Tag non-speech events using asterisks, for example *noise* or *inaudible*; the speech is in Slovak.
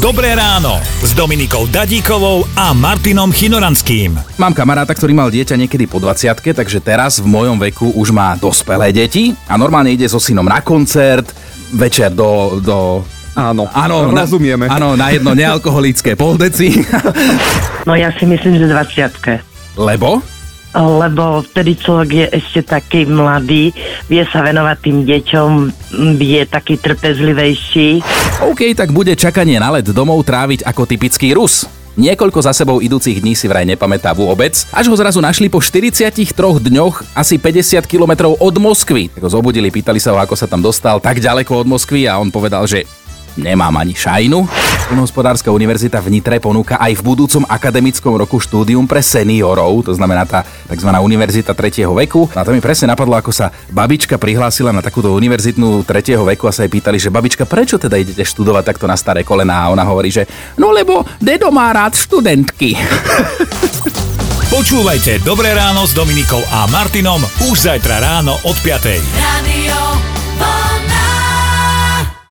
Dobré ráno s Dominikou Dadíkovou a Martinom Chinoranským. Mám kamaráta, ktorý mal dieťa niekedy po 20 takže teraz v mojom veku už má dospelé deti a normálne ide so synom na koncert, večer do, do Áno, Áno, na- rozumieme. Áno, na jedno nealkoholické poldeci. No ja si myslím, že 20 Lebo? Lebo vtedy človek je ešte taký mladý, vie sa venovať tým deťom, je taký trpezlivejší. OK, tak bude čakanie na let domov tráviť ako typický Rus. Niekoľko za sebou idúcich dní si vraj nepamätá vôbec, až ho zrazu našli po 43 dňoch asi 50 kilometrov od Moskvy. Tak ho zobudili, pýtali sa ho, ako sa tam dostal tak ďaleko od Moskvy a on povedal, že nemám ani šajnu. Poľnohospodárska univerzita v Nitre ponúka aj v budúcom akademickom roku štúdium pre seniorov, to znamená tá tzv. univerzita tretieho veku. A to mi presne napadlo, ako sa babička prihlásila na takúto univerzitnú tretieho veku a sa jej pýtali, že babička, prečo teda idete študovať takto na staré kolená? A ona hovorí, že no lebo dedo má rád študentky. *laughs* Počúvajte Dobré ráno s Dominikou a Martinom už zajtra ráno od 5. Radio.